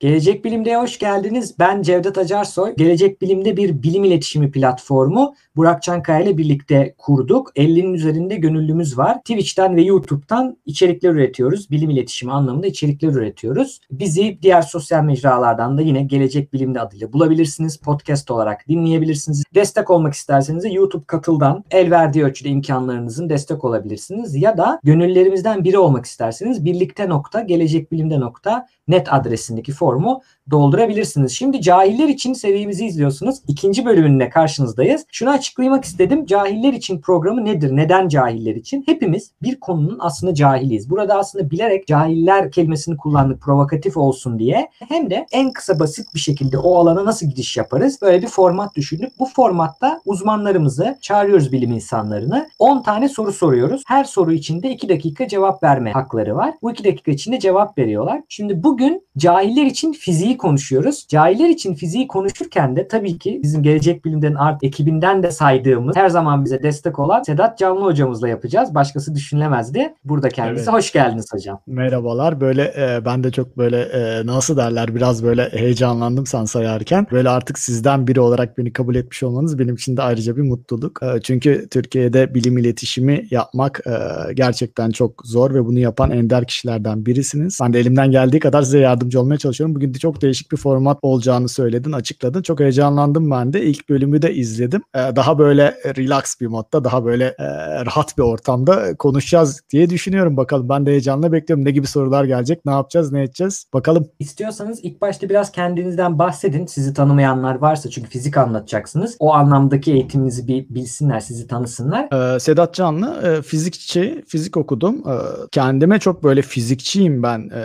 Gelecek Bilim'de hoş geldiniz. Ben Cevdet Acarsoy. Gelecek Bilim'de bir bilim iletişimi platformu Burak Çankaya ile birlikte kurduk. 50'nin üzerinde gönüllümüz var. Twitch'ten ve YouTube'dan içerikler üretiyoruz. Bilim iletişimi anlamında içerikler üretiyoruz. Bizi diğer sosyal mecralardan da yine Gelecek Bilim'de adıyla bulabilirsiniz. Podcast olarak dinleyebilirsiniz. Destek olmak isterseniz de YouTube katıldan el verdiği ölçüde imkanlarınızın destek olabilirsiniz. Ya da gönüllerimizden biri olmak isterseniz birlikte nokta gelecekbilimde nokta net adresindeki formu doldurabilirsiniz. Şimdi cahiller için serimizi izliyorsunuz. İkinci bölümünde karşınızdayız. Şunu açıklamak istedim. Cahiller için programı nedir? Neden cahiller için? Hepimiz bir konunun aslında cahiliyiz. Burada aslında bilerek cahiller kelimesini kullandık provokatif olsun diye. Hem de en kısa basit bir şekilde o alana nasıl gidiş yaparız? Böyle bir format düşündük. Bu formatta uzmanlarımızı çağırıyoruz bilim insanlarını. 10 tane soru soruyoruz. Her soru içinde 2 dakika cevap verme hakları var. Bu 2 dakika içinde cevap veriyorlar. Şimdi bugün cahiller için fiziği konuşuyoruz. Cahiller için fiziği konuşurken de tabii ki bizim Gelecek Bilim'den art ekibinden de saydığımız her zaman bize destek olan Sedat Canlı hocamızla yapacağız. Başkası düşünülemezdi. Burada kendisi. Evet. Hoş geldiniz hocam. Merhabalar. Böyle e, ben de çok böyle e, nasıl derler biraz böyle heyecanlandım sen sayarken. Böyle artık sizden biri olarak beni kabul etmiş olmanız benim için de ayrıca bir mutluluk. E, çünkü Türkiye'de bilim iletişimi yapmak e, gerçekten çok zor ve bunu yapan ender kişilerden birisiniz. Ben de elimden geldiği kadar size yardımcı olmaya çalışıyorum. Bugün de çok değişik bir format olacağını söyledin, açıkladın. Çok heyecanlandım ben de. İlk bölümü de izledim. Ee, daha böyle relax bir modda, daha böyle e, rahat bir ortamda konuşacağız diye düşünüyorum bakalım. Ben de heyecanla bekliyorum. Ne gibi sorular gelecek, ne yapacağız, ne edeceğiz bakalım. İstiyorsanız ilk başta biraz kendinizden bahsedin. Sizi tanımayanlar varsa çünkü fizik anlatacaksınız. O anlamdaki eğitiminizi bir bilsinler, sizi tanısınlar. Ee, Sedat Canlı, e, fizikçi, fizik okudum. E, kendime çok böyle fizikçiyim ben e,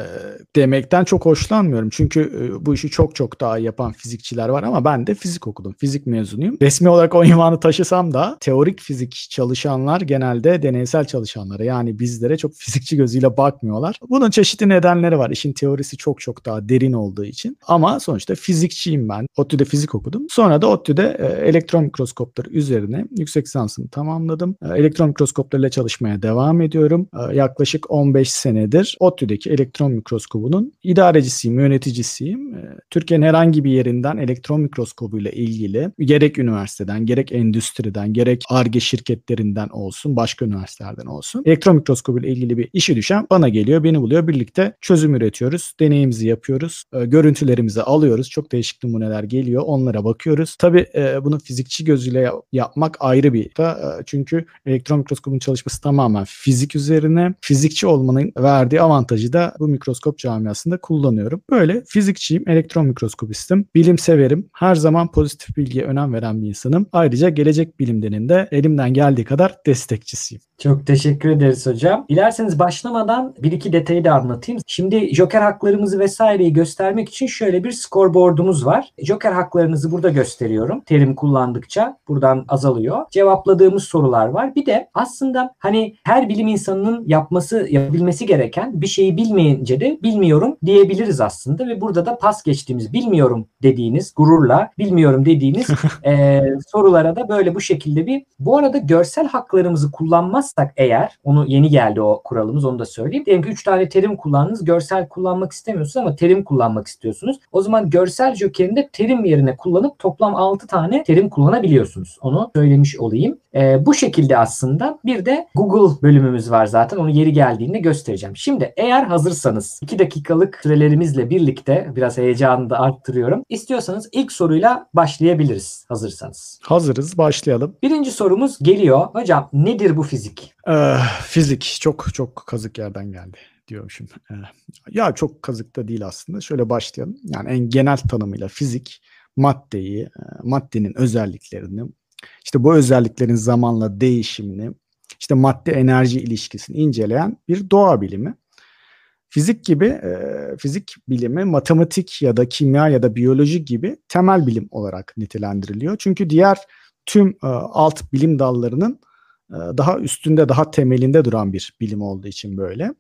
demekten çok hoşlanmıyorum. Çünkü e, bu işi çok çok daha yapan fizikçiler var ama ben de fizik okudum. Fizik mezunuyum. Resmi olarak o ünvanı taşısam da teorik fizik çalışanlar genelde deneysel çalışanlara yani bizlere çok fizikçi gözüyle bakmıyorlar. Bunun çeşitli nedenleri var. İşin teorisi çok çok daha derin olduğu için. Ama sonuçta fizikçiyim ben. ODTÜ'de fizik okudum. Sonra da ODTÜ'de e, elektron mikroskopları üzerine yüksek lisansımı tamamladım. E, elektron mikroskoplarıyla çalışmaya devam ediyorum. E, yaklaşık 15 senedir ODTÜ'deki elektron mikroskobunun idarecisiyim, yöneticisiyim. E, Türkiye'nin herhangi bir yerinden elektron mikroskobuyla ilgili gerek üniversiteden, gerek endüstriden, gerek ARGE şirketlerinden olsun, başka üniversitelerden olsun elektron mikroskobuyla ilgili bir işi düşen bana geliyor, beni buluyor. Birlikte çözüm üretiyoruz, deneyimizi yapıyoruz, e, görüntülerimizi alıyoruz. Çok değişik numuneler geliyor, onlara bakıyoruz. Tabii e, bunu fizikçi gözüyle yapmak ayrı bir da çünkü elektron mikroskobun çalışması tamamen fizik üzerine. Fizikçi olmanın verdiği avantajı da bu mikroskop camiasında kullanıyorum. Böyle fizikçiyim, elektron mikroskopistim. Bilim severim. Her zaman pozitif bilgiye önem veren bir insanım. Ayrıca gelecek bilimlerinin de elimden geldiği kadar destekçisiyim. Çok teşekkür ederiz hocam. Dilerseniz başlamadan bir iki detayı da anlatayım. Şimdi Joker haklarımızı vesaireyi göstermek için şöyle bir scoreboard'umuz var. Joker haklarınızı burada gösteriyorum. Terim kullandıkça buradan azalıyor. Cevapladığımız sorular var. Bir de aslında hani her bilim insanının yapması, yapabilmesi gereken bir şeyi bilmeyince de bilmiyorum diyebiliriz aslında ve burada da pas geçtiğimiz bilmiyorum dediğiniz gururla bilmiyorum dediğiniz e, sorulara da böyle bu şekilde bir bu arada görsel haklarımızı kullanmazsak eğer onu yeni geldi o kuralımız onu da söyleyeyim. Diyelim ki 3 tane terim kullandınız görsel kullanmak istemiyorsunuz ama terim kullanmak istiyorsunuz. O zaman görsel jokerinde terim yerine kullanıp toplam 6 tane terim kullanabiliyorsunuz. Onu söylemiş olayım. E, bu şekilde aslında bir de Google bölümümüz var zaten. Onu yeri geldiğinde göstereceğim. Şimdi eğer hazırsanız 2 dakikalık sürelerimizle birlikte biraz heyecanı da arttırıyorum. İstiyorsanız ilk soruyla başlayabiliriz hazırsanız. Hazırız başlayalım. Birinci sorumuz geliyor. Hocam nedir bu fizik? Ee, fizik çok çok kazık yerden geldi diyormuşum. Ee, ya çok kazık da değil aslında. Şöyle başlayalım. Yani en genel tanımıyla fizik maddeyi, e, maddenin özelliklerini, işte bu özelliklerin zamanla değişimini, işte madde enerji ilişkisini inceleyen bir doğa bilimi. Fizik gibi, e, fizik bilimi matematik ya da kimya ya da biyoloji gibi temel bilim olarak nitelendiriliyor. Çünkü diğer tüm e, alt bilim dallarının e, daha üstünde, daha temelinde duran bir bilim olduğu için böyle.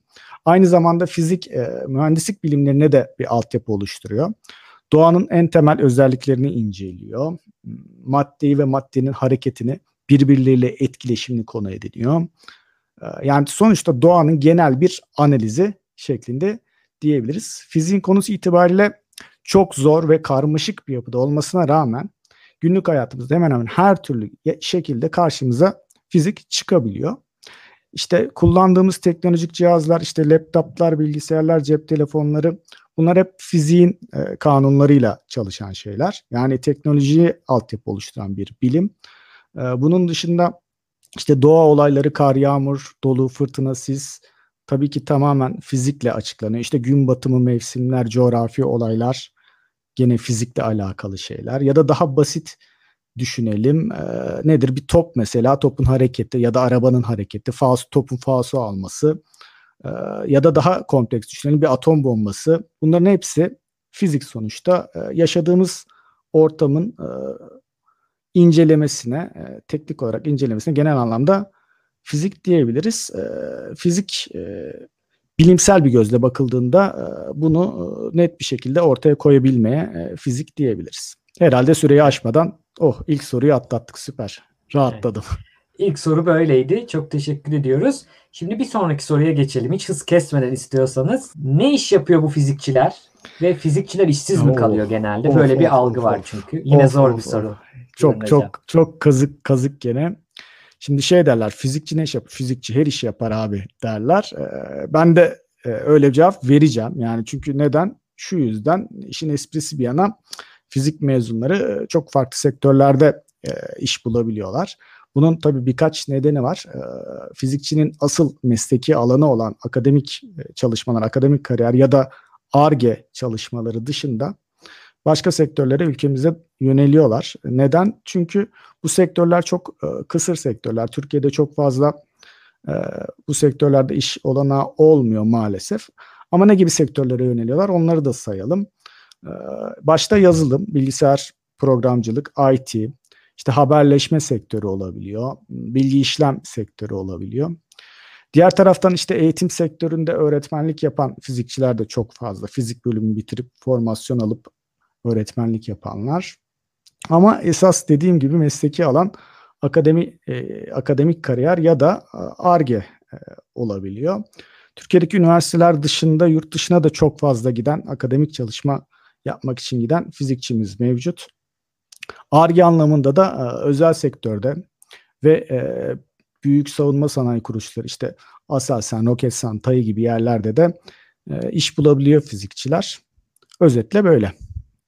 Aynı zamanda fizik e, mühendislik bilimlerine de bir altyapı oluşturuyor. Doğanın en temel özelliklerini inceliyor. Maddeyi ve maddenin hareketini birbirleriyle etkileşimini konu ediniyor. E, yani sonuçta doğanın genel bir analizi şeklinde diyebiliriz. Fiziğin konusu itibariyle çok zor ve karmaşık bir yapıda olmasına rağmen günlük hayatımızda hemen hemen her türlü şekilde karşımıza fizik çıkabiliyor. İşte kullandığımız teknolojik cihazlar, işte laptoplar, bilgisayarlar, cep telefonları bunlar hep fiziğin e, kanunlarıyla çalışan şeyler. Yani teknolojiyi altyapı oluşturan bir bilim. E, bunun dışında işte doğa olayları, kar, yağmur, dolu, fırtına, sis tabii ki tamamen fizikle açıklanıyor. İşte gün batımı, mevsimler, coğrafi olaylar gene fizikle alakalı şeyler. Ya da daha basit düşünelim. E, nedir? Bir top mesela topun hareketi ya da arabanın hareketi, topun fausu alması e, ya da daha kompleks düşünelim bir atom bombası. Bunların hepsi fizik sonuçta e, yaşadığımız ortamın e, incelemesine, e, teknik olarak incelemesine genel anlamda fizik diyebiliriz. E, fizik e, bilimsel bir gözle bakıldığında bunu net bir şekilde ortaya koyabilmeye fizik diyebiliriz. Herhalde süreyi aşmadan oh ilk soruyu atlattık süper. Rahatladım. Evet. İlk soru böyleydi. Çok teşekkür ediyoruz. Şimdi bir sonraki soruya geçelim. Hiç hız kesmeden istiyorsanız. Ne iş yapıyor bu fizikçiler? Ve fizikçiler işsiz mi kalıyor genelde? Of, Böyle of, bir algı of, var çünkü. Yine zor bir soru. Çok çok çok kazık kazık gene. Şimdi şey derler fizikçi ne iş yapar? Fizikçi her işi yapar abi derler. Ee, ben de e, öyle bir cevap vereceğim. Yani çünkü neden? Şu yüzden işin esprisi bir yana fizik mezunları e, çok farklı sektörlerde e, iş bulabiliyorlar. Bunun tabii birkaç nedeni var. E, fizikçinin asıl mesleki alanı olan akademik e, çalışmalar, akademik kariyer ya da ARGE çalışmaları dışında başka sektörlere ülkemizde yöneliyorlar. Neden? Çünkü bu sektörler çok e, kısır sektörler. Türkiye'de çok fazla e, bu sektörlerde iş olanağı olmuyor maalesef. Ama ne gibi sektörlere yöneliyorlar? Onları da sayalım. E, başta yazılım, bilgisayar programcılık, IT, işte haberleşme sektörü olabiliyor, bilgi işlem sektörü olabiliyor. Diğer taraftan işte eğitim sektöründe öğretmenlik yapan fizikçiler de çok fazla. Fizik bölümü bitirip formasyon alıp öğretmenlik yapanlar. Ama esas dediğim gibi mesleki alan akademi e, akademik kariyer ya da ARGE e, olabiliyor. Türkiye'deki üniversiteler dışında yurt dışına da çok fazla giden akademik çalışma yapmak için giden fizikçimiz mevcut. ARGE anlamında da e, özel sektörde ve e, büyük savunma sanayi kuruluşları işte Aselsan, Roketsan, TAI gibi yerlerde de e, iş bulabiliyor fizikçiler. Özetle böyle.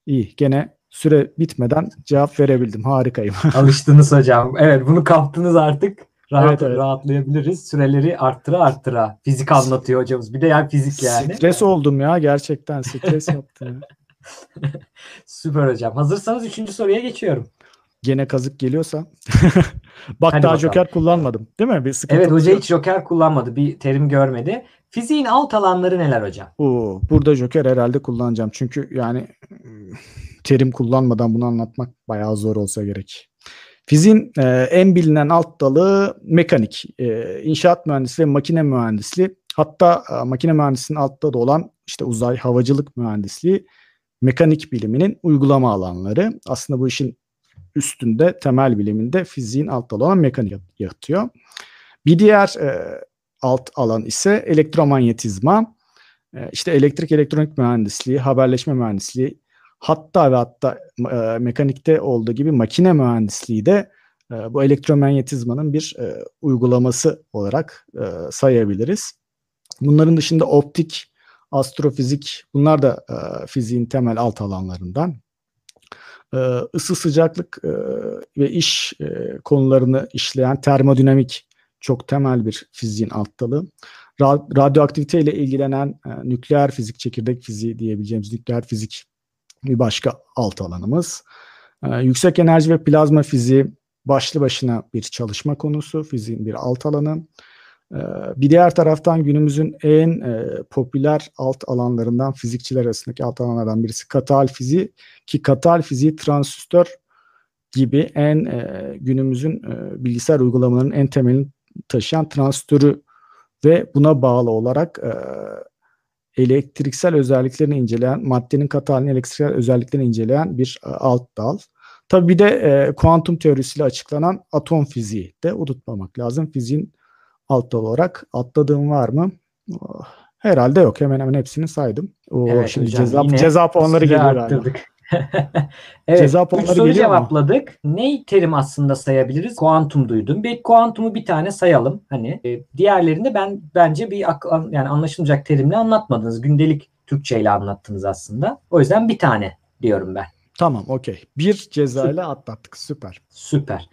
İyi gene süre bitmeden cevap verebildim. Harikayım. Alıştınız hocam. Evet bunu kaptınız artık. Rahat, evet, evet. Rahatlayabiliriz. Süreleri arttıra arttıra. Fizik anlatıyor hocamız. Bir de yani fizik yani. Stres oldum ya gerçekten. Stres yaptım. Süper hocam. Hazırsanız üçüncü soruya geçiyorum. Gene kazık geliyorsa. Bak Hadi daha bakalım. joker kullanmadım. Değil mi? Bir evet hoca yok. hiç joker kullanmadı. Bir terim görmedi. Fiziğin alt alanları neler hocam? Oo, burada joker herhalde kullanacağım. Çünkü yani terim kullanmadan bunu anlatmak bayağı zor olsa gerek. Fiziğin e, en bilinen alt dalı mekanik. E, inşaat mühendisliği makine mühendisliği. Hatta e, makine mühendisliğinin alt dalı olan işte uzay havacılık mühendisliği mekanik biliminin uygulama alanları. Aslında bu işin üstünde temel biliminde fiziğin alt dalı olan mekanik yatıyor. Bir diğer e, alt alan ise elektromanyetizma. E, işte elektrik elektronik mühendisliği, haberleşme mühendisliği, hatta ve hatta e, mekanikte olduğu gibi makine mühendisliği de e, bu elektromanyetizmanın bir e, uygulaması olarak e, sayabiliriz. Bunların dışında optik, astrofizik bunlar da e, fiziğin temel alt alanlarından. E, ısı sıcaklık e, ve iş e, konularını işleyen termodinamik çok temel bir fiziğin alt dalı. Ra- radyoaktivite ile ilgilenen e, nükleer fizik, çekirdek fiziği diyebileceğimiz nükleer fizik bir başka alt alanımız. E, yüksek enerji ve plazma fiziği başlı başına bir çalışma konusu, fiziğin bir alt alanı. Ee, bir diğer taraftan günümüzün en e, popüler alt alanlarından fizikçiler arasındaki alt alanlardan birisi katal fiziği ki katal fiziği transistör gibi en e, günümüzün e, bilgisayar uygulamalarının en temelini taşıyan transistörü ve buna bağlı olarak elektriksel özelliklerini inceleyen maddenin katalinin elektriksel özelliklerini inceleyen bir alt dal. Tabii bir de e, kuantum teorisiyle açıklanan atom fiziği de unutmamak lazım. Fiziğin alt dal olarak atladığım var mı? Oh, Herhalde yok. Hemen hemen hepsini saydım. Oo, Evet şimdi hocam, ceza, ceza puanları geliyor galiba. arttırdık. evet, Ceza puanları soru cevapladık. Ney terim aslında sayabiliriz? Kuantum duydum. Bir kuantumu bir tane sayalım. Hani e, diğerlerini ben bence bir ak- yani anlaşılacak terimle anlatmadınız. Gündelik Türkçe ile anlattınız aslında. O yüzden bir tane diyorum ben. Tamam okey. Bir cezayla atlattık. Süper. Süper.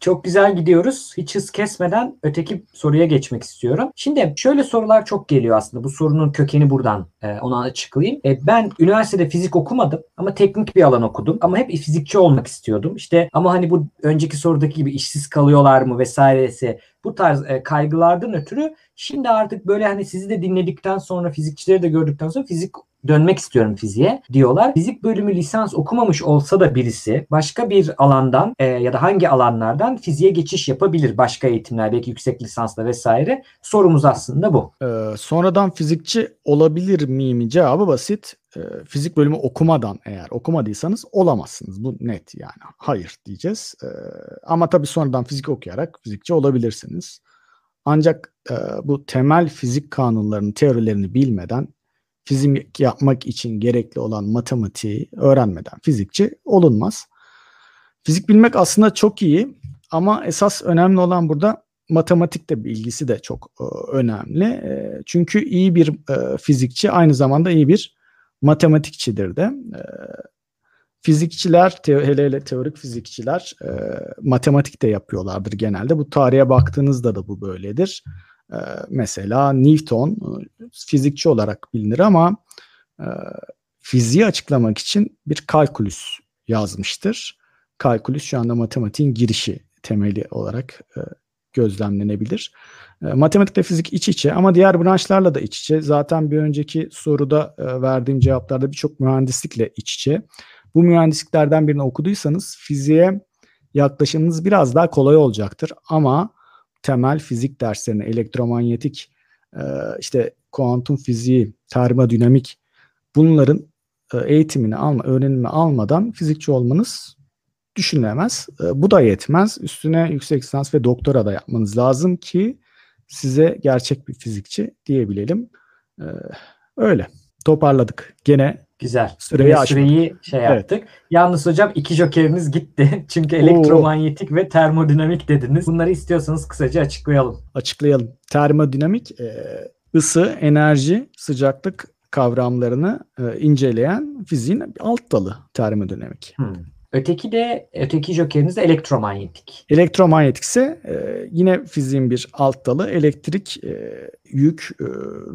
Çok güzel gidiyoruz. Hiç hız kesmeden öteki soruya geçmek istiyorum. Şimdi şöyle sorular çok geliyor aslında. Bu sorunun kökeni buradan. Ee, onu açıklayayım. Ee, ben üniversitede fizik okumadım ama teknik bir alan okudum. Ama hep fizikçi olmak istiyordum. İşte ama hani bu önceki sorudaki gibi işsiz kalıyorlar mı vesairesi bu tarz e, kaygılardan ötürü şimdi artık böyle hani sizi de dinledikten sonra fizikçileri de gördükten sonra fizik dönmek istiyorum fiziğe diyorlar. Fizik bölümü lisans okumamış olsa da birisi başka bir alandan e, ya da hangi alanlardan fiziğe geçiş yapabilir başka eğitimler belki yüksek lisansla vesaire. Sorumuz aslında bu. Ee, sonradan fizikçi olabilir miyim? Cevabı basit. Ee, fizik bölümü okumadan eğer okumadıysanız olamazsınız. Bu net yani. Hayır diyeceğiz. Ee, ama tabii sonradan fizik okuyarak fizikçi olabilirsiniz. Ancak e, bu temel fizik kanunlarının teorilerini bilmeden fizik yapmak için gerekli olan matematiği öğrenmeden fizikçi olunmaz. Fizik bilmek aslında çok iyi ama esas önemli olan burada matematikte bilgisi de çok e, önemli. E, çünkü iyi bir e, fizikçi aynı zamanda iyi bir matematikçidir de. E, fizikçiler, teo- hele hele teorik fizikçiler e, matematik de yapıyorlardır genelde. Bu tarihe baktığınızda da bu böyledir. E, mesela Newton e, fizikçi olarak bilinir ama e, fiziği açıklamak için bir kalkülüs yazmıştır. Kalkülüs şu anda matematiğin girişi temeli olarak e, gözlemlenebilir. E, matematikle fizik iç içe ama diğer branşlarla da iç içe. Zaten bir önceki soruda e, verdiğim cevaplarda birçok mühendislikle iç içe. Bu mühendisliklerden birini okuduysanız fiziğe yaklaşımınız biraz daha kolay olacaktır. Ama temel fizik derslerini, elektromanyetik, e, işte kuantum fiziği, termodinamik bunların eğitimini alma, öğrenimini almadan fizikçi olmanız düşünülemez. E, Bu da yetmez. Üstüne yüksek lisans ve doktora da yapmanız lazım ki size gerçek bir fizikçi diyebilelim. E, Öyle. Toparladık. Gene Güzel. Süreyi Yine aşmadık. süreyi şey Evet. yaptık. Yalnız hocam iki jokeriniz gitti. Çünkü Oo. elektromanyetik ve termodinamik dediniz. Bunları istiyorsanız kısaca açıklayalım. açıklayalım. Termodinamik e, ısı, enerji, sıcaklık kavramlarını e, inceleyen fiziğin alt dalı termodinamik. Hmm. Öteki de öteki jokeriniz de elektromanyetik. Elektromanyetik ise e, yine fiziğin bir alt dalı elektrik, e, yük e,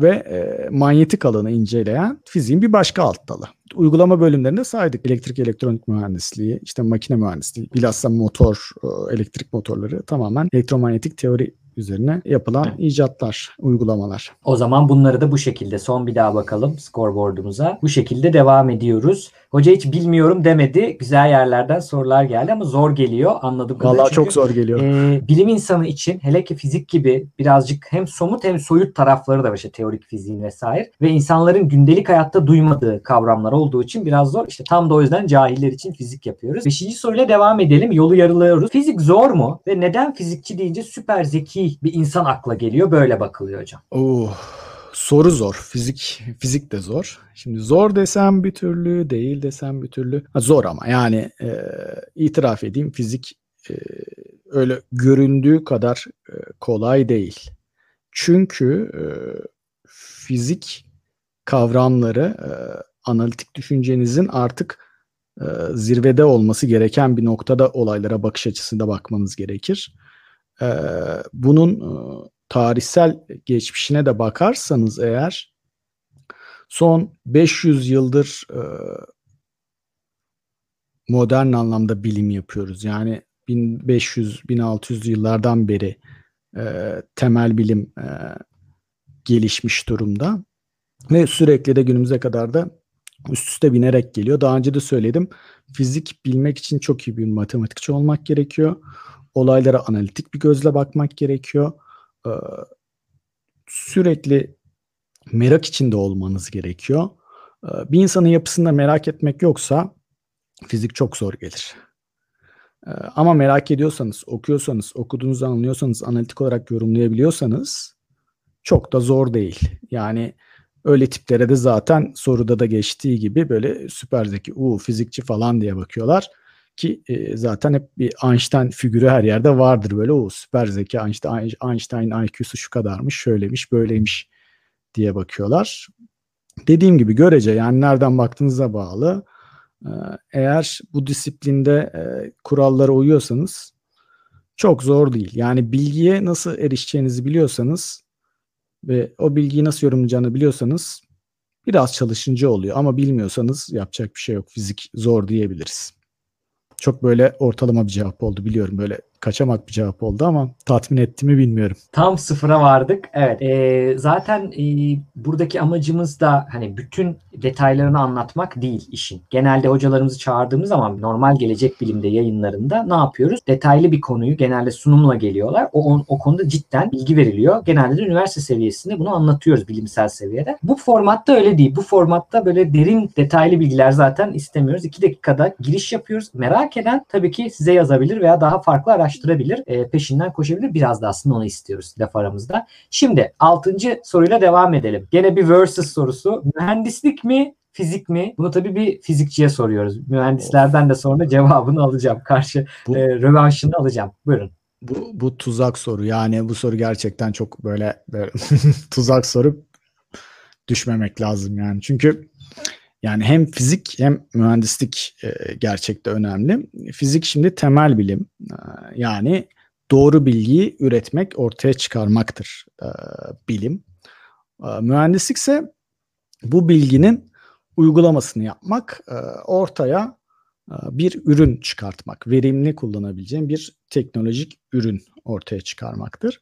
ve manyetik alanı inceleyen fiziğin bir başka alt dalı. Uygulama bölümlerinde saydık. Elektrik, elektronik mühendisliği, işte makine mühendisliği, bilhassa motor, elektrik motorları tamamen elektromanyetik teori üzerine yapılan icatlar, uygulamalar. O zaman bunları da bu şekilde son bir daha bakalım scoreboard'umuza. Bu şekilde devam ediyoruz. Hoca hiç bilmiyorum demedi. Güzel yerlerden sorular geldi ama zor geliyor kadarıyla. Vallahi çok Çünkü, zor geliyor. e, bilim insanı için hele ki fizik gibi birazcık hem somut hem soyut tarafları da var işte teorik fiziğin vesaire ve insanların gündelik hayatta duymadığı kavramlar olduğu için biraz zor. İşte tam da o yüzden cahiller için fizik yapıyoruz. Beşinci soruyla devam edelim. Yolu yarılıyoruz. Fizik zor mu? Ve neden fizikçi deyince süper zeki bir insan akla geliyor? Böyle bakılıyor hocam. Oo, soru zor. Fizik fizik de zor. Şimdi zor desem bir türlü, değil desem bir türlü. Ha, zor ama yani e, itiraf edeyim fizik e, öyle göründüğü kadar e, kolay değil. Çünkü e, fizik kavramları e, analitik düşüncenizin artık e, zirvede olması gereken bir noktada olaylara bakış açısında bakmanız gerekir. E, bunun e, tarihsel geçmişine de bakarsanız eğer son 500 yıldır e, modern anlamda bilim yapıyoruz. Yani 1500-1600 yıllardan beri e, temel bilim e, gelişmiş durumda ve sürekli de günümüze kadar da üst üste binerek geliyor. Daha önce de söyledim. Fizik bilmek için çok iyi bir matematikçi olmak gerekiyor. Olaylara analitik bir gözle bakmak gerekiyor. Ee, sürekli merak içinde olmanız gerekiyor. Ee, bir insanın yapısında merak etmek yoksa fizik çok zor gelir. Ee, ama merak ediyorsanız, okuyorsanız, okuduğunuzu anlıyorsanız, analitik olarak yorumlayabiliyorsanız çok da zor değil. Yani Öyle tiplere de zaten soruda da geçtiği gibi böyle süper zeki, u fizikçi falan diye bakıyorlar. Ki e, zaten hep bir Einstein figürü her yerde vardır böyle o süper zeki Einstein, Einstein IQ'su şu kadarmış, şöylemiş, böyleymiş diye bakıyorlar. Dediğim gibi görece yani nereden baktığınıza bağlı. Ee, eğer bu disiplinde e, kurallara uyuyorsanız çok zor değil. Yani bilgiye nasıl erişeceğinizi biliyorsanız ve o bilgiyi nasıl yorumlayacağını biliyorsanız biraz çalışınca oluyor. Ama bilmiyorsanız yapacak bir şey yok. Fizik zor diyebiliriz. Çok böyle ortalama bir cevap oldu biliyorum. Böyle kaçamak bir cevap oldu ama tatmin etti mi bilmiyorum. Tam sıfıra vardık. Evet. E, zaten e, buradaki amacımız da hani bütün detaylarını anlatmak değil işin. Genelde hocalarımızı çağırdığımız zaman normal gelecek bilimde yayınlarında ne yapıyoruz? Detaylı bir konuyu genelde sunumla geliyorlar. O, o konuda cidden bilgi veriliyor. Genelde de üniversite seviyesinde bunu anlatıyoruz bilimsel seviyede. Bu formatta öyle değil. Bu formatta böyle derin detaylı bilgiler zaten istemiyoruz. İki dakikada giriş yapıyoruz. Merak eden tabii ki size yazabilir veya daha farklı araştırmalar araştırabilir, e, peşinden koşabilir. Biraz da aslında onu istiyoruz laf aramızda. Şimdi 6. soruyla devam edelim. Gene bir versus sorusu. Mühendislik mi, fizik mi? Bunu tabii bir fizikçiye soruyoruz. Mühendislerden de sonra cevabını alacağım. Karşı bu, e, rövanşını alacağım. Buyurun. Bu, bu tuzak soru. Yani bu soru gerçekten çok böyle, böyle tuzak soru düşmemek lazım yani. Çünkü yani hem fizik hem mühendislik e, gerçekte önemli. Fizik şimdi temel bilim. E, yani doğru bilgiyi üretmek, ortaya çıkarmaktır e, bilim. E, mühendislik ise bu bilginin uygulamasını yapmak, ortaya bir ürün çıkartmak, verimli kullanabileceğim bir teknolojik ürün ortaya çıkarmaktır.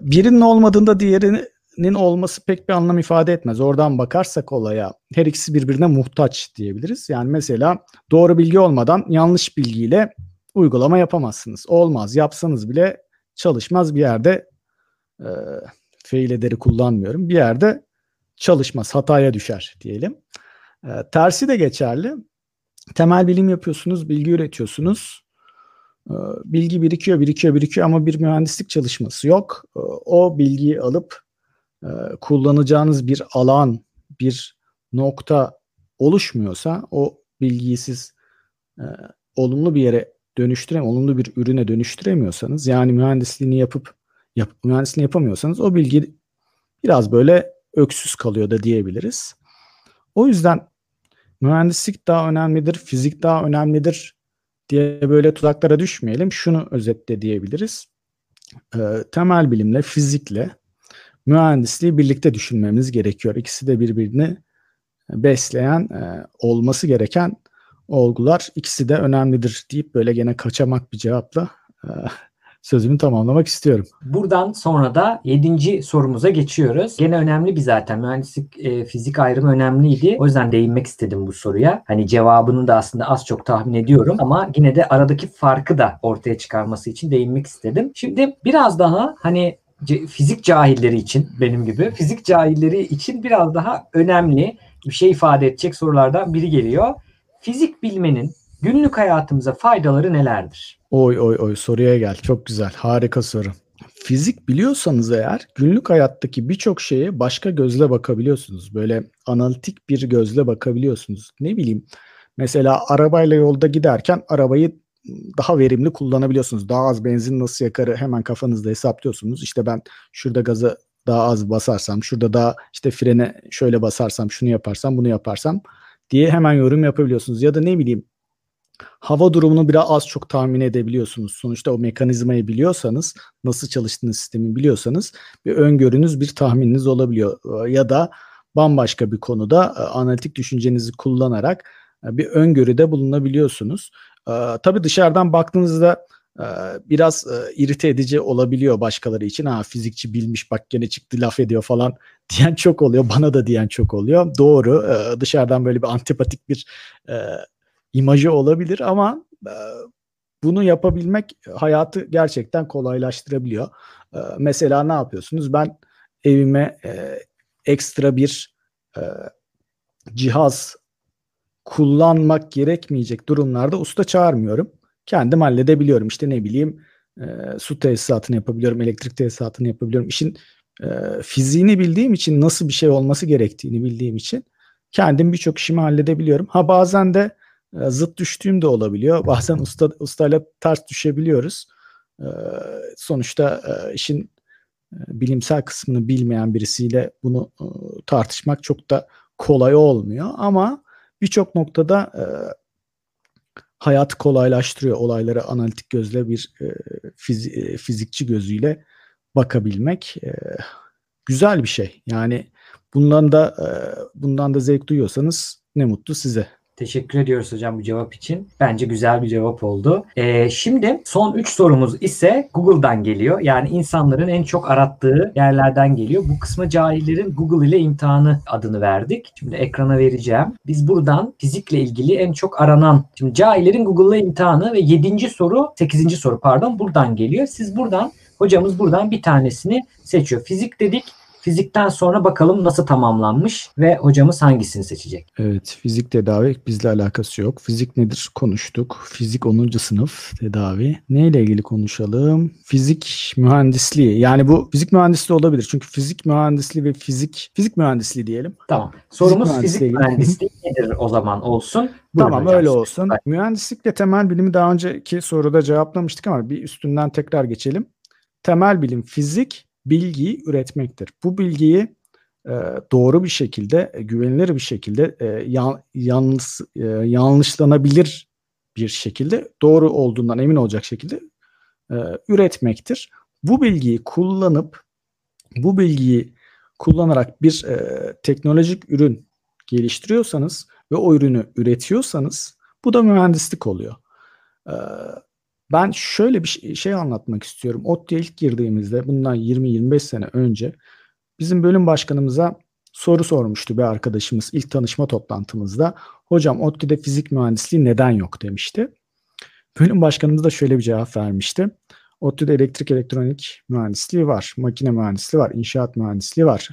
Birinin olmadığında diğerini nin olması pek bir anlam ifade etmez. Oradan bakarsak olaya her ikisi birbirine muhtaç diyebiliriz. Yani mesela doğru bilgi olmadan yanlış bilgiyle uygulama yapamazsınız. Olmaz. Yapsanız bile çalışmaz bir yerde e, fail kullanmıyorum. Bir yerde çalışmaz. Hataya düşer diyelim. E, tersi de geçerli. Temel bilim yapıyorsunuz, bilgi üretiyorsunuz. E, bilgi birikiyor, birikiyor, birikiyor ama bir mühendislik çalışması yok. E, o bilgiyi alıp e, kullanacağınız bir alan, bir nokta oluşmuyorsa o bilgiyi siz e, olumlu bir yere dönüştürem, olumlu bir ürüne dönüştüremiyorsanız yani mühendisliğini yapıp yap, mühendisliğini yapamıyorsanız o bilgi biraz böyle öksüz kalıyor da diyebiliriz. O yüzden mühendislik daha önemlidir, fizik daha önemlidir diye böyle tuzaklara düşmeyelim. Şunu özetle diyebiliriz. E, temel bilimle, fizikle mühendisliği birlikte düşünmemiz gerekiyor. İkisi de birbirini besleyen e, olması gereken olgular. İkisi de önemlidir deyip böyle gene kaçamak bir cevapla e, sözümü tamamlamak istiyorum. Buradan sonra da yedinci sorumuza geçiyoruz. Gene önemli bir zaten. Mühendislik, e, fizik ayrımı önemliydi. O yüzden değinmek istedim bu soruya. Hani cevabını da aslında az çok tahmin ediyorum ama yine de aradaki farkı da ortaya çıkarması için değinmek istedim. Şimdi biraz daha hani fizik cahilleri için benim gibi fizik cahilleri için biraz daha önemli bir şey ifade edecek sorulardan biri geliyor. Fizik bilmenin günlük hayatımıza faydaları nelerdir? Oy oy oy soruya gel. Çok güzel. Harika soru. Fizik biliyorsanız eğer günlük hayattaki birçok şeye başka gözle bakabiliyorsunuz. Böyle analitik bir gözle bakabiliyorsunuz. Ne bileyim mesela arabayla yolda giderken arabayı daha verimli kullanabiliyorsunuz. Daha az benzin nasıl yakarı hemen kafanızda hesaplıyorsunuz. İşte ben şurada gaza daha az basarsam, şurada daha işte frene şöyle basarsam, şunu yaparsam, bunu yaparsam diye hemen yorum yapabiliyorsunuz. Ya da ne bileyim hava durumunu biraz az çok tahmin edebiliyorsunuz. Sonuçta o mekanizmayı biliyorsanız, nasıl çalıştığını sistemi biliyorsanız bir öngörünüz, bir tahmininiz olabiliyor. Ya da bambaşka bir konuda e, analitik düşüncenizi kullanarak e, bir öngörüde bulunabiliyorsunuz. E, tabii dışarıdan baktığınızda e, biraz e, irite edici olabiliyor başkaları için. Ha fizikçi bilmiş bak gene çıktı laf ediyor falan diyen çok oluyor. Bana da diyen çok oluyor. Doğru. E, dışarıdan böyle bir antipatik bir imajı olabilir ama bunu yapabilmek hayatı gerçekten kolaylaştırabiliyor. E, mesela ne yapıyorsunuz? Ben evime ekstra bir cihaz kullanmak gerekmeyecek durumlarda usta çağırmıyorum. Kendim halledebiliyorum. İşte ne bileyim e, su tesisatını yapabiliyorum, elektrik tesisatını yapabiliyorum. İşin e, fiziğini bildiğim için nasıl bir şey olması gerektiğini bildiğim için kendim birçok işimi halledebiliyorum. Ha bazen de e, zıt düştüğüm de olabiliyor. Bazen usta ustayla ters düşebiliyoruz. E, sonuçta e, işin e, bilimsel kısmını bilmeyen birisiyle bunu e, tartışmak çok da kolay olmuyor ama birçok noktada e, hayatı kolaylaştırıyor olaylara analitik gözle bir e, fiz, e, fizikçi gözüyle bakabilmek e, güzel bir şey. Yani bundan da e, bundan da zevk duyuyorsanız ne mutlu size. Teşekkür ediyoruz hocam bu cevap için. Bence güzel bir cevap oldu. Ee, şimdi son 3 sorumuz ise Google'dan geliyor. Yani insanların en çok arattığı yerlerden geliyor. Bu kısma cahillerin Google ile imtihanı adını verdik. Şimdi ekrana vereceğim. Biz buradan fizikle ilgili en çok aranan, şimdi cahillerin Google ile imtihanı ve 7. soru, 8. soru pardon buradan geliyor. Siz buradan, hocamız buradan bir tanesini seçiyor. Fizik dedik. Fizikten sonra bakalım nasıl tamamlanmış ve hocamız hangisini seçecek? Evet, fizik tedavi bizle alakası yok. Fizik nedir konuştuk. Fizik 10. sınıf tedavi. Neyle ilgili konuşalım? Fizik mühendisliği. Yani bu fizik mühendisliği olabilir. Çünkü fizik mühendisliği ve fizik fizik mühendisliği diyelim. Tamam. Sorumuz fizik mühendisliği, mühendisliği nedir o zaman olsun? Buyurun tamam hocam. öyle olsun. Evet. Mühendislikle temel bilimi daha önceki soruda cevaplamıştık ama bir üstünden tekrar geçelim. Temel bilim fizik bilgiyi üretmektir. Bu bilgiyi e, doğru bir şekilde, e, güvenilir bir şekilde, e, yan, yanlış, e, yanlışlanabilir bir şekilde, doğru olduğundan emin olacak şekilde e, üretmektir. Bu bilgiyi kullanıp, bu bilgiyi kullanarak bir e, teknolojik ürün geliştiriyorsanız ve o ürünü üretiyorsanız bu da mühendislik oluyor. E, ben şöyle bir şey, anlatmak istiyorum. ODTÜ'ye ilk girdiğimizde bundan 20-25 sene önce bizim bölüm başkanımıza soru sormuştu bir arkadaşımız ilk tanışma toplantımızda. Hocam ODTÜ'de fizik mühendisliği neden yok demişti. Bölüm başkanımız da şöyle bir cevap vermişti. ODTÜ'de elektrik elektronik mühendisliği var, makine mühendisliği var, inşaat mühendisliği var.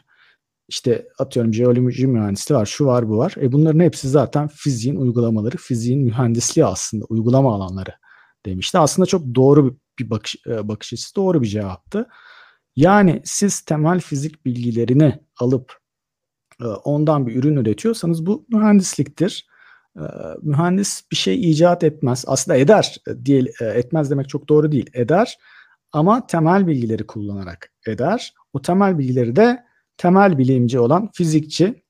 İşte atıyorum jeoloji mühendisliği var, şu var, bu var. E bunların hepsi zaten fiziğin uygulamaları, fiziğin mühendisliği aslında, uygulama alanları demişti. Aslında çok doğru bir bakış, e, bakış açısı, doğru bir cevaptı. Yani siz temel fizik bilgilerini alıp e, ondan bir ürün üretiyorsanız bu mühendisliktir. E, mühendis bir şey icat etmez. Aslında eder, değil, etmez demek çok doğru değil. Eder ama temel bilgileri kullanarak eder. O temel bilgileri de temel bilimci olan fizikçi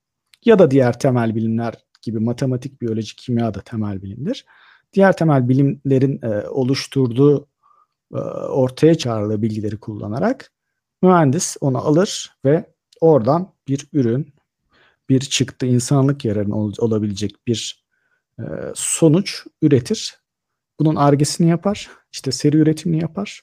ya da diğer temel bilimler gibi matematik, biyoloji, kimya da temel bilimdir diğer temel bilimlerin e, oluşturduğu e, ortaya çağrılı bilgileri kullanarak mühendis onu alır ve oradan bir ürün, bir çıktı insanlık yararına ol, olabilecek bir e, sonuç üretir. Bunun argesini yapar, işte seri üretimini yapar,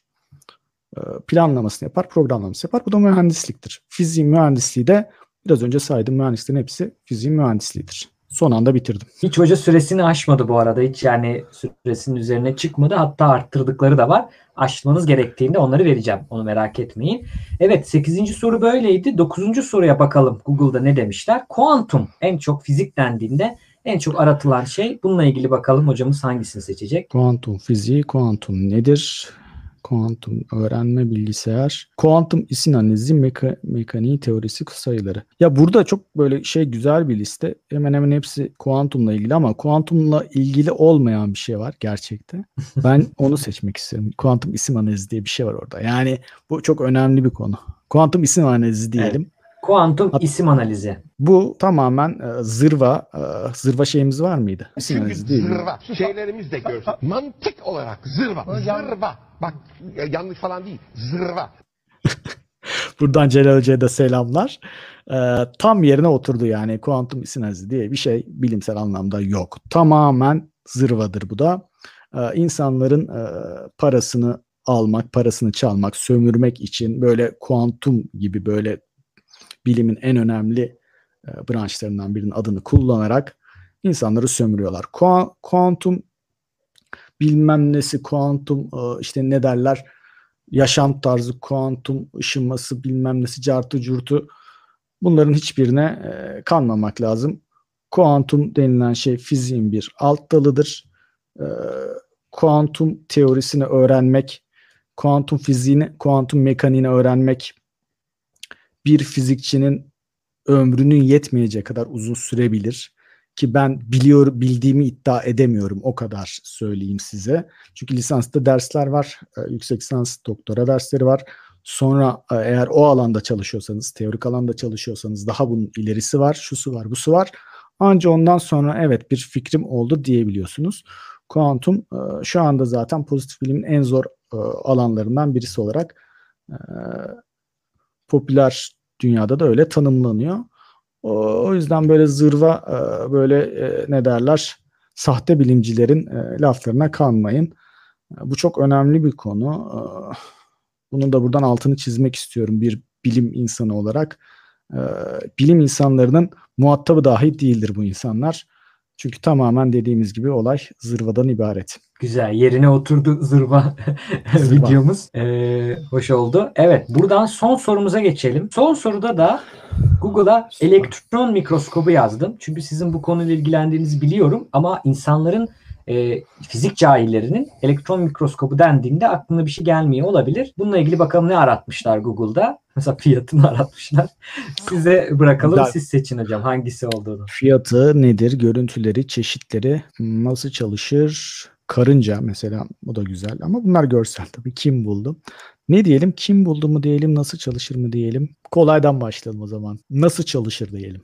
e, planlamasını yapar, programlamasını yapar. Bu da mühendisliktir. Fiziğin mühendisliği de biraz önce saydığım mühendislerin hepsi fiziğin mühendisliğidir son anda bitirdim. Hiç hoca süresini aşmadı bu arada. Hiç yani süresinin üzerine çıkmadı. Hatta arttırdıkları da var. Aşmanız gerektiğinde onları vereceğim. Onu merak etmeyin. Evet 8. soru böyleydi. 9. soruya bakalım Google'da ne demişler. Kuantum en çok fizik dendiğinde en çok aratılan şey. Bununla ilgili bakalım hocamız hangisini seçecek? Kuantum fiziği, kuantum nedir? Kuantum öğrenme bilgisayar, kuantum isim analizi, meka, mekaniği teorisi sayıları. Ya burada çok böyle şey güzel bir liste. Hemen hemen hepsi kuantumla ilgili ama kuantumla ilgili olmayan bir şey var gerçekte. Ben onu seçmek istiyorum. Kuantum isim analizi diye bir şey var orada. Yani bu çok önemli bir konu. Kuantum isim analizi diyelim. Evet. Kuantum Hat- isim analizi. Bu tamamen e, zırva, e, zırva şeyimiz var mıydı? İsim analizi değil zırva. Şeylerimiz de görsün. Mantık olarak zırva. Zırva. Bak yanlış falan değil. Zırva. Buradan Celal Hoca'ya da selamlar. E, tam yerine oturdu yani. Kuantum isim analizi diye bir şey bilimsel anlamda yok. Tamamen zırvadır bu da. E, insanların e, parasını almak, parasını çalmak, sömürmek için böyle kuantum gibi böyle bilimin en önemli e, branşlarından birinin adını kullanarak insanları sömürüyorlar. Kuantum bilmem nesi, kuantum e, işte ne derler yaşam tarzı, kuantum ışınması bilmem nesi, cartı curtu bunların hiçbirine e, kanmamak lazım. Kuantum denilen şey fiziğin bir alt dalıdır. E, kuantum teorisini öğrenmek, kuantum fiziğini, kuantum mekaniğini öğrenmek bir fizikçinin ömrünün yetmeyeceği kadar uzun sürebilir ki ben biliyor bildiğimi iddia edemiyorum o kadar söyleyeyim size. Çünkü lisansta dersler var, e, yüksek lisans doktora dersleri var. Sonra e, eğer o alanda çalışıyorsanız, teorik alanda çalışıyorsanız daha bunun ilerisi var, şusu var, busu var. Anca ondan sonra evet bir fikrim oldu diyebiliyorsunuz. Kuantum e, şu anda zaten pozitif bilimin en zor alanlarından birisi olarak popüler dünyada da öyle tanımlanıyor. O, yüzden böyle zırva e, böyle e, ne derler sahte bilimcilerin e, laflarına kanmayın. Bu çok önemli bir konu. Bunu da buradan altını çizmek istiyorum bir bilim insanı olarak. Bilim insanlarının muhatabı dahi değildir bu insanlar. Çünkü tamamen dediğimiz gibi olay zırvadan ibaret. Güzel. Yerine oturdu zırva, zırva. videomuz. Ee, hoş oldu. Evet. Buradan son sorumuza geçelim. Son soruda da Google'a elektron mikroskobu yazdım. Çünkü sizin bu konuyla ilgilendiğinizi biliyorum. Ama insanların e, fizik cahillerinin elektron mikroskobu dendiğinde aklına bir şey gelmiyor olabilir. Bununla ilgili bakalım ne aratmışlar Google'da. Mesela fiyatını aratmışlar. Size bırakalım siz seçin hocam hangisi olduğunu. Fiyatı nedir? Görüntüleri, çeşitleri nasıl çalışır? Karınca mesela bu da güzel ama bunlar görsel tabii. Kim buldu? Ne diyelim? Kim buldu mu diyelim? Nasıl çalışır mı diyelim? Kolaydan başlayalım o zaman. Nasıl çalışır diyelim.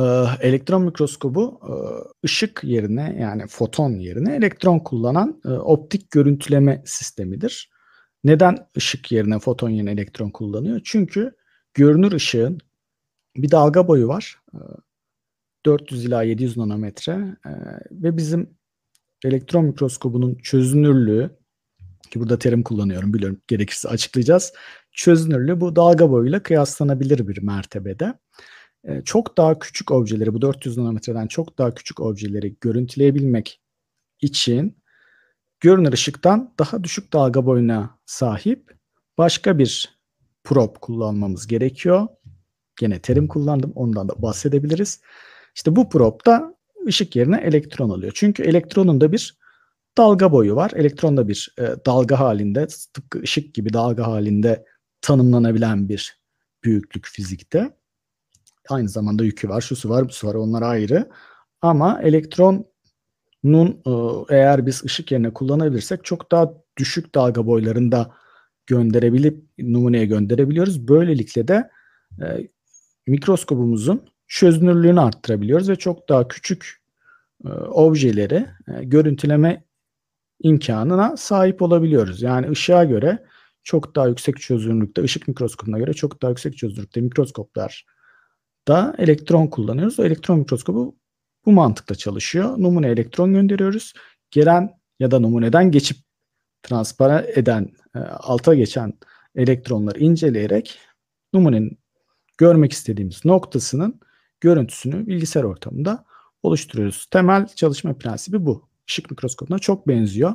Ee, elektron mikroskobu e, ışık yerine yani foton yerine elektron kullanan e, optik görüntüleme sistemidir. Neden ışık yerine foton yerine elektron kullanıyor? Çünkü görünür ışığın bir dalga boyu var. 400 ila 700 nanometre e, ve bizim elektron mikroskobunun çözünürlüğü ki burada terim kullanıyorum biliyorum gerekirse açıklayacağız. Çözünürlüğü bu dalga boyuyla kıyaslanabilir bir mertebede. Ee, çok daha küçük objeleri bu 400 nanometreden çok daha küçük objeleri görüntüleyebilmek için görünür ışıktan daha düşük dalga boyuna sahip başka bir probe kullanmamız gerekiyor. Gene terim kullandım ondan da bahsedebiliriz. İşte bu probe da ışık yerine elektron alıyor. Çünkü elektronun da bir dalga boyu var. Elektron da bir e, dalga halinde tıpkı ışık gibi dalga halinde tanımlanabilen bir büyüklük fizikte. Aynı zamanda yükü var, şusu var, busu var onlar ayrı. Ama elektronun e, eğer biz ışık yerine kullanabilirsek çok daha düşük dalga boylarında gönderebilip numuneye gönderebiliyoruz. Böylelikle de e, mikroskobumuzun çözünürlüğünü arttırabiliyoruz ve çok daha küçük e, objeleri e, görüntüleme imkanına sahip olabiliyoruz. Yani ışığa göre çok daha yüksek çözünürlükte, ışık mikroskopuna göre çok daha yüksek çözünürlükte mikroskoplar da elektron kullanıyoruz. O elektron mikroskobu bu mantıkla çalışıyor. Numune elektron gönderiyoruz. Gelen ya da numuneden geçip transparan eden, e, alta geçen elektronları inceleyerek numunenin görmek istediğimiz noktasının görüntüsünü bilgisayar ortamında oluşturuyoruz. Temel çalışma prensibi bu. Işık mikroskopuna çok benziyor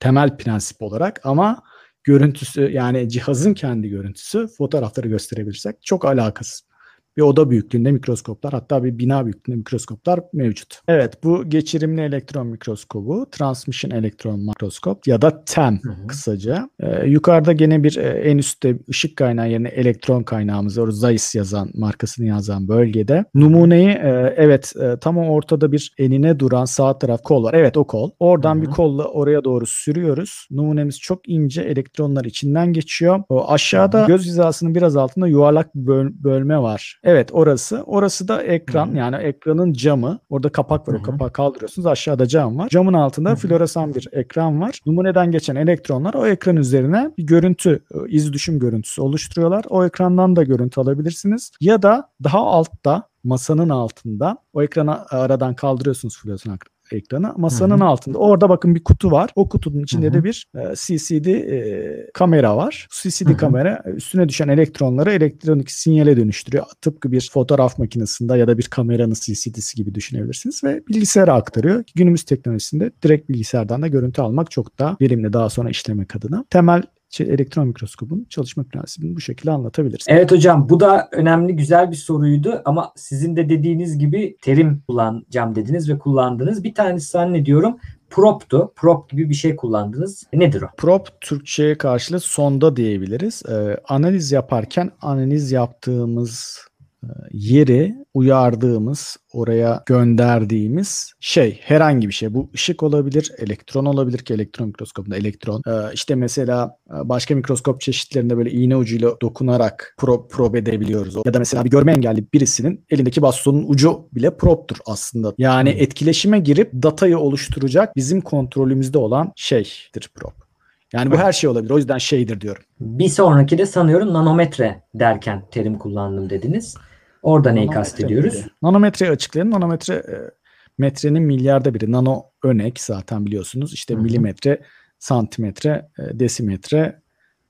temel prensip olarak ama görüntüsü yani cihazın kendi görüntüsü fotoğrafları gösterebilirsek çok alakasız bir oda büyüklüğünde mikroskoplar hatta bir bina büyüklüğünde mikroskoplar mevcut. Evet bu geçirimli elektron mikroskobu Transmission Elektron Mikroskop ya da TEM hı hı. kısaca. Ee, yukarıda gene bir e, en üstte ışık kaynağı yerine elektron kaynağımız var. Zeiss yazan markasını yazan bölgede. Numuneyi e, evet e, tam ortada bir enine duran sağ taraf kol var. Evet o kol. Oradan hı hı. bir kolla oraya doğru sürüyoruz. Numunemiz çok ince elektronlar içinden geçiyor. O aşağıda hı hı. göz hizasının biraz altında yuvarlak bir böl- bölme var. Evet orası. Orası da ekran Hı-hı. yani ekranın camı. Orada kapak var. Hı-hı. O kapağı kaldırıyorsunuz. Aşağıda cam var. Camın altında Hı-hı. floresan bir ekran var. Numuneden geçen elektronlar o ekran üzerine bir görüntü, e, iz düşüm görüntüsü oluşturuyorlar. O ekrandan da görüntü alabilirsiniz. Ya da daha altta masanın altında o ekranı aradan kaldırıyorsunuz floresan ekranı. Masanın Hı-hı. altında. Orada bakın bir kutu var. O kutunun içinde Hı-hı. de bir e, CCD e, kamera var. CCD Hı-hı. kamera üstüne düşen elektronları elektronik sinyale dönüştürüyor. Tıpkı bir fotoğraf makinesinde ya da bir kameranın CCD'si gibi düşünebilirsiniz ve bilgisayara aktarıyor. Günümüz teknolojisinde direkt bilgisayardan da görüntü almak çok daha verimli daha sonra işlemek adına. Temel elektron mikroskobun çalışma prensibini bu şekilde anlatabiliriz. Evet hocam bu da önemli güzel bir soruydu ama sizin de dediğiniz gibi terim kullanacağım dediniz ve kullandınız. Bir tanesi zannediyorum prop'tu. Prop gibi bir şey kullandınız. Nedir o? Prop Türkçe'ye karşılığı sonda diyebiliriz. Ee, analiz yaparken analiz yaptığımız yeri uyardığımız, oraya gönderdiğimiz şey herhangi bir şey. Bu ışık olabilir, elektron olabilir ki elektron mikroskopunda elektron. Ee, işte mesela e, başka mikroskop çeşitlerinde böyle iğne ucuyla dokunarak pro, probe edebiliyoruz. Ya da mesela bir görme engelli birisinin elindeki bastonun ucu bile proptur aslında. Yani etkileşime girip datayı oluşturacak bizim kontrolümüzde olan şeydir prop. Yani bu her şey olabilir. O yüzden şeydir diyorum. Bir sonraki de sanıyorum nanometre derken terim kullandım dediniz. Orada neyi Nanometre kastediyoruz? miydi? Nanometreyi açıklayalım. Nanometre e, metrenin milyarda biri. Nano önek zaten biliyorsunuz. İşte Hı hı. milimetre, santimetre, e, desimetre,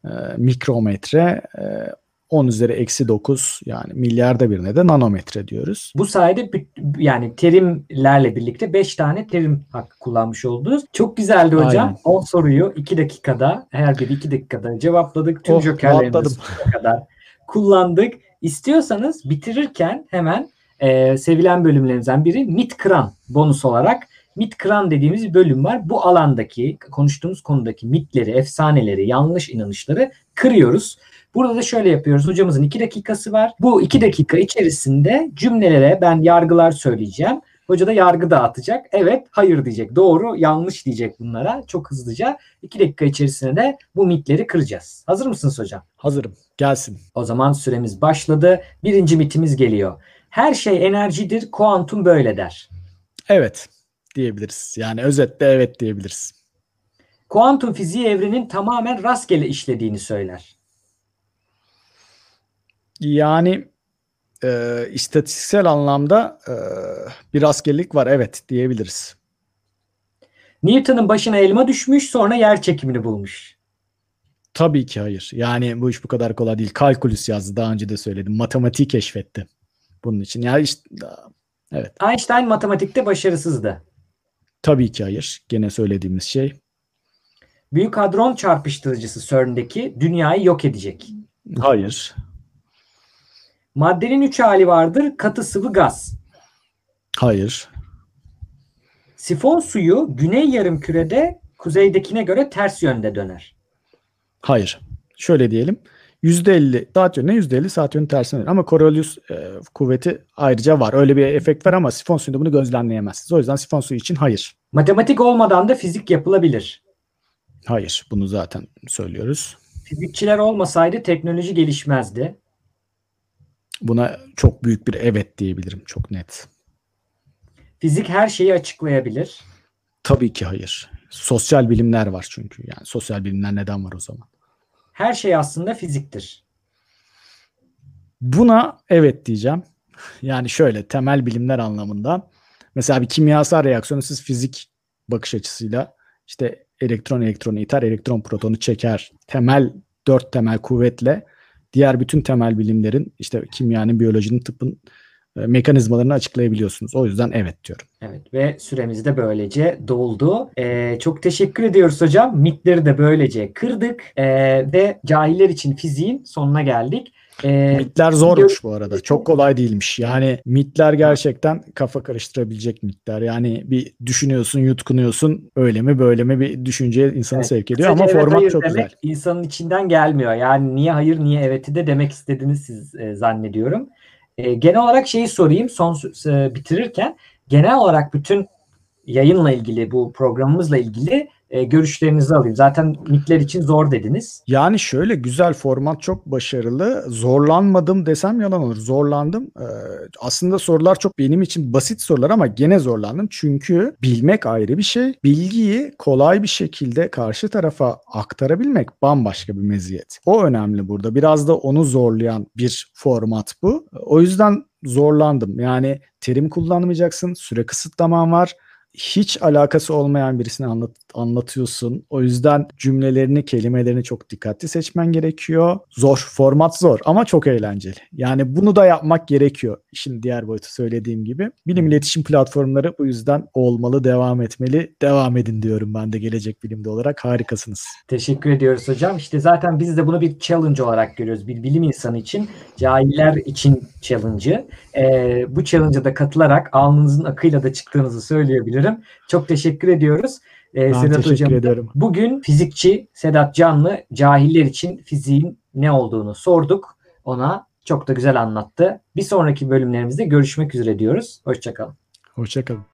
e, mikrometre, e, 10 üzeri eksi 9 yani milyarda birine de nanometre diyoruz. Bu sayede yani terimlerle birlikte 5 tane terim hakkı kullanmış oldunuz. Çok güzeldi hocam. Aynen. 10 soruyu 2 dakikada her biri 2 dakikada cevapladık. Tüm Oh, jokerlerimizi kadar kullandık. İstiyorsanız bitirirken hemen e, sevilen bölümlerimizden biri MIT Kıran bonus olarak MIT Kıran dediğimiz bir bölüm var. Bu alandaki konuştuğumuz konudaki mitleri, efsaneleri, yanlış inanışları kırıyoruz. Burada da şöyle yapıyoruz. Hocamızın 2 dakikası var. Bu 2 dakika içerisinde cümlelere ben yargılar söyleyeceğim. Hoca da yargı dağıtacak. Evet, hayır diyecek. Doğru, yanlış diyecek bunlara. Çok hızlıca 2 dakika içerisinde de bu mitleri kıracağız. Hazır mısınız hocam? Hazırım. Gelsin. O zaman süremiz başladı. Birinci mitimiz geliyor. Her şey enerjidir, kuantum böyle der. Evet diyebiliriz. Yani özetle evet diyebiliriz. Kuantum fiziği evrenin tamamen rastgele işlediğini söyler. Yani e, istatistiksel anlamda e, bir rastgelelik var evet diyebiliriz. Newton'un başına elma düşmüş, sonra yer çekimini bulmuş. Tabii ki hayır. Yani bu iş bu kadar kolay değil. Kalkülüs yazdı daha önce de söyledim. Matematiği keşfetti. Bunun için. Yani işte evet. Einstein matematikte başarısızdı. Tabii ki hayır. Gene söylediğimiz şey. Büyük hadron çarpıştırıcısı CERN'deki dünyayı yok edecek. Hayır. Maddenin üç hali vardır. Katı sıvı gaz. Hayır. Sifon suyu güney yarımkürede kuzeydekine göre ters yönde döner. Hayır. Şöyle diyelim. %50 saat yönüne %50 saat yönü tersine dönüyor. Ama Coriolis e, kuvveti ayrıca var. Öyle bir efekt var ama sifon suyunda bunu gözlemleyemezsiniz. O yüzden sifon suyu için hayır. Matematik olmadan da fizik yapılabilir. Hayır. Bunu zaten söylüyoruz. Fizikçiler olmasaydı teknoloji gelişmezdi. Buna çok büyük bir evet diyebilirim. Çok net. Fizik her şeyi açıklayabilir. Tabii ki hayır. Sosyal bilimler var çünkü. Yani sosyal bilimler neden var o zaman? Her şey aslında fiziktir. Buna evet diyeceğim. Yani şöyle temel bilimler anlamında. Mesela bir kimyasal reaksiyonu siz fizik bakış açısıyla işte elektron elektronu iter, elektron protonu çeker. Temel dört temel kuvvetle diğer bütün temel bilimlerin işte kimyanın, biyolojinin, tıbbın e, mekanizmalarını açıklayabiliyorsunuz. O yüzden evet diyorum. Evet ve süremiz de böylece doldu. Ee, çok teşekkür ediyoruz hocam. Mitleri de böylece kırdık Ee, ve cahiller için fiziğin sonuna geldik. Ee, Mitler zormuş bu arada. Çok kolay değilmiş. Yani mitler gerçekten kafa karıştırabilecek mitler. Yani bir düşünüyorsun, yutkunuyorsun. Öyle mi böyle mi bir düşünceye insanı Evet. sevk ediyor Kısaca ama evet, format çok demek güzel. insanın içinden gelmiyor. Yani niye hayır niye evet'i de demek istediğini siz e, zannediyorum. E, genel olarak şeyi sorayım son e, bitirirken genel olarak bütün yayınla ilgili bu programımızla ilgili e, görüşlerinizi alayım. Zaten mitler için zor dediniz. Yani şöyle güzel format çok başarılı. Zorlanmadım desem yalan olur. Zorlandım. Ee, aslında sorular çok benim için basit sorular ama gene zorlandım. Çünkü bilmek ayrı bir şey. Bilgiyi kolay bir şekilde karşı tarafa aktarabilmek bambaşka bir meziyet. O önemli burada. Biraz da onu zorlayan bir format bu. O yüzden zorlandım. Yani terim kullanmayacaksın. Süre kısıtlaman var hiç alakası olmayan birisine anlat, anlatıyorsun. O yüzden cümlelerini, kelimelerini çok dikkatli seçmen gerekiyor. Zor, format zor ama çok eğlenceli. Yani bunu da yapmak gerekiyor. işin diğer boyutu söylediğim gibi. Bilim iletişim platformları bu yüzden olmalı, devam etmeli. Devam edin diyorum ben de gelecek bilimde olarak. Harikasınız. Teşekkür ediyoruz hocam. İşte zaten biz de bunu bir challenge olarak görüyoruz. Bir bilim insanı için, cahiller için challenge'ı. Ee, bu challenge'a da katılarak alnınızın akıyla da çıktığınızı söyleyebilirim. Çok teşekkür ediyoruz. Ee, Ben Sedat teşekkür hocam. ediyorum. Bugün fizikçi Sedat Canlı cahiller için fiziğin ne olduğunu sorduk. Ona çok da güzel anlattı. Bir sonraki bölümlerimizde görüşmek üzere diyoruz. Hoşçakalın. Hoşçakalın.